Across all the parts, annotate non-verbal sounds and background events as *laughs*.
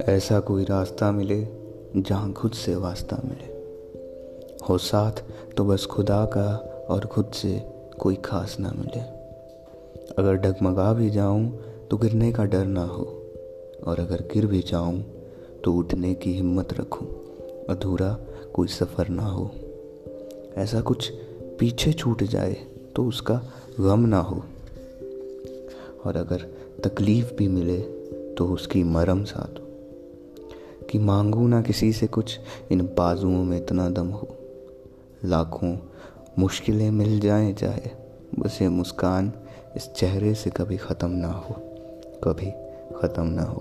ऐसा कोई रास्ता मिले जहाँ खुद से वास्ता मिले। हो साथ तो बस खुदा का और खुद से कोई खास ना मिले। अगर डगमगा भी जाऊँ तो गिरने का डर ना हो, और अगर गिर भी जाऊँ तो उठने की हिम्मत रखूँ, अधूरा कोई सफ़र ना हो। ऐसा कुछ पीछे छूट जाए तो उसका गम ना हो। और अगर तकलीफ़ भी मिले तो उसकी मरम साथ हो कि मांगू ना किसी से कुछ, इन बाजुओं में इतना दम हो। लाखों मुश्किलें मिल जाएँ चाहे बस ये मुस्कान इस चेहरे से कभी ख़त्म ना हो, कभी ख़त्म ना हो।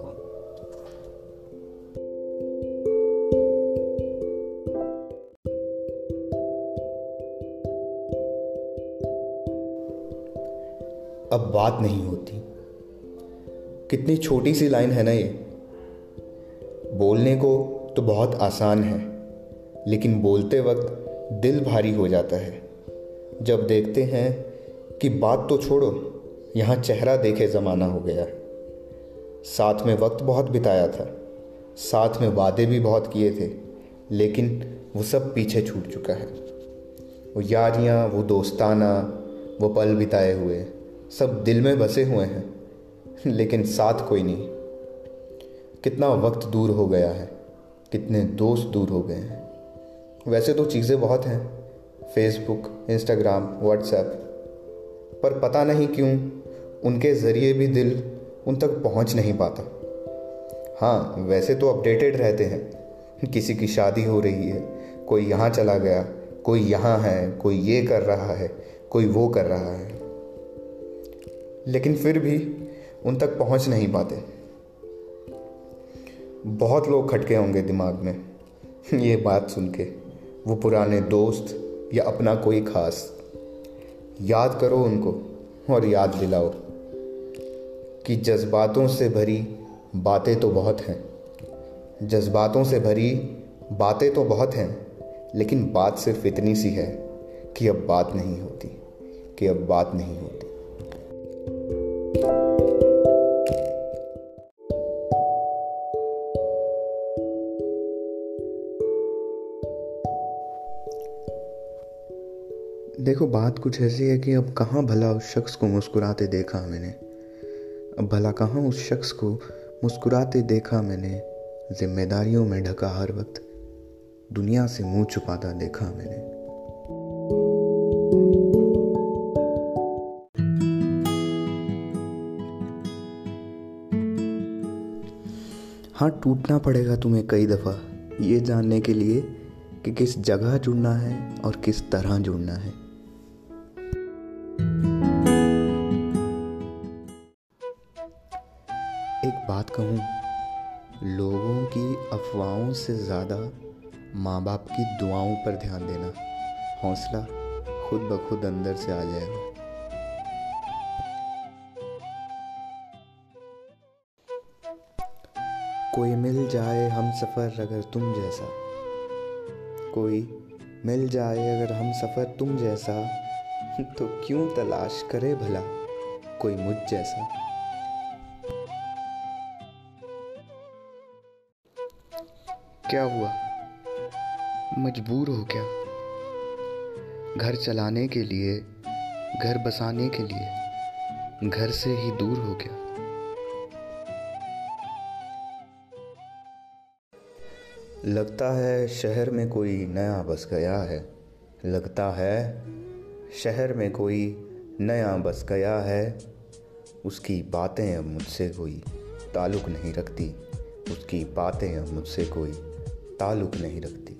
अब बात नहीं होती। कितनी छोटी सी लाइन है ना ये बोलने को तो बहुत आसान है, लेकिन बोलते वक्त दिल भारी हो जाता है। जब देखते हैं कि बात तो छोड़ो, यहाँ चेहरा देखे ज़माना हो गया। साथ में वक्त बहुत बिताया था, साथ में वादे भी बहुत किए थे, लेकिन वो सब पीछे छूट चुका है। वो यारियाँ, वो दोस्ताना, वो पल बिताए हुए, सब दिल में बसे हुए हैं, लेकिन साथ कोई नहीं। कितना वक्त दूर हो गया है, कितने दोस्त दूर हो गए हैं। वैसे तो चीज़ें बहुत हैं फेसबुक इंस्टाग्राम व्हाट्सएप पर पता नहीं क्यों उनके ज़रिए भी दिल उन तक पहुँच नहीं पाता। हाँ वैसे तो अपडेटेड रहते हैं, किसी की शादी हो रही है, कोई यहाँ चला गया, कोई यहाँ है, कोई ये कर रहा है, कोई वो कर रहा है। लेकिन फिर भी उन तक पहुँच नहीं पाते। बहुत लोग खटके होंगे दिमाग में। ये बात सुन के वो पुराने दोस्त या अपना कोई खास, याद करो उनको और याद दिलाओ कि जज्बातों से भरी बातें तो बहुत हैं। जज्बातों से भरी बातें तो बहुत हैं, लेकिन बात सिर्फ़ इतनी सी है कि अब बात नहीं होती, कि अब बात नहीं होती। देखो, बात कुछ ऐसी है कि अब कहाँ भला उस शख्स को मुस्कुराते देखा मैंने? अब भला कहाँ उस शख्स को मुस्कुराते देखा मैंने? जिम्मेदारियों में ढका हर वक्त, दुनिया से मुँह छुपाता देखा मैंने। हाँ टूटना पड़ेगा तुम्हें कई दफ़ा, ये जानने के लिए कि किस जगह जुड़ना है और किस तरह जुड़ना है। कहूँ, लोगों की अफवाहों से ज़्यादा माँ बाप की दुआओं पर ध्यान देना हौसला खुद ब खुद अंदर से आ जाएगा। कोई मिल जाए हम सफ़र अगर तुम जैसा, कोई मिल जाए अगर हम सफ़र तुम जैसा *laughs* तो क्यों तलाश करे भला कोई मुझ जैसा? क्या हुआ? मजबूर हो क्या? घर चलाने के लिए, घर बसाने के लिए, घर से ही दूर हो गया लगता है शहर में कोई नया बस गया है। लगता है शहर में कोई नया बस गया है। उसकी बातें अब मुझसे कोई ताल्लुक़ नहीं रखती। उसकी बातें अब मुझसे कोई ताल्लुक़ नहीं रखती।